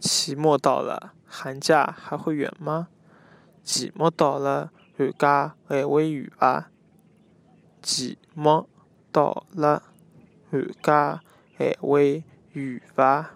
期末到了寒假还会远吗？期末到了寒假还会远伐期末到了寒假还会远伐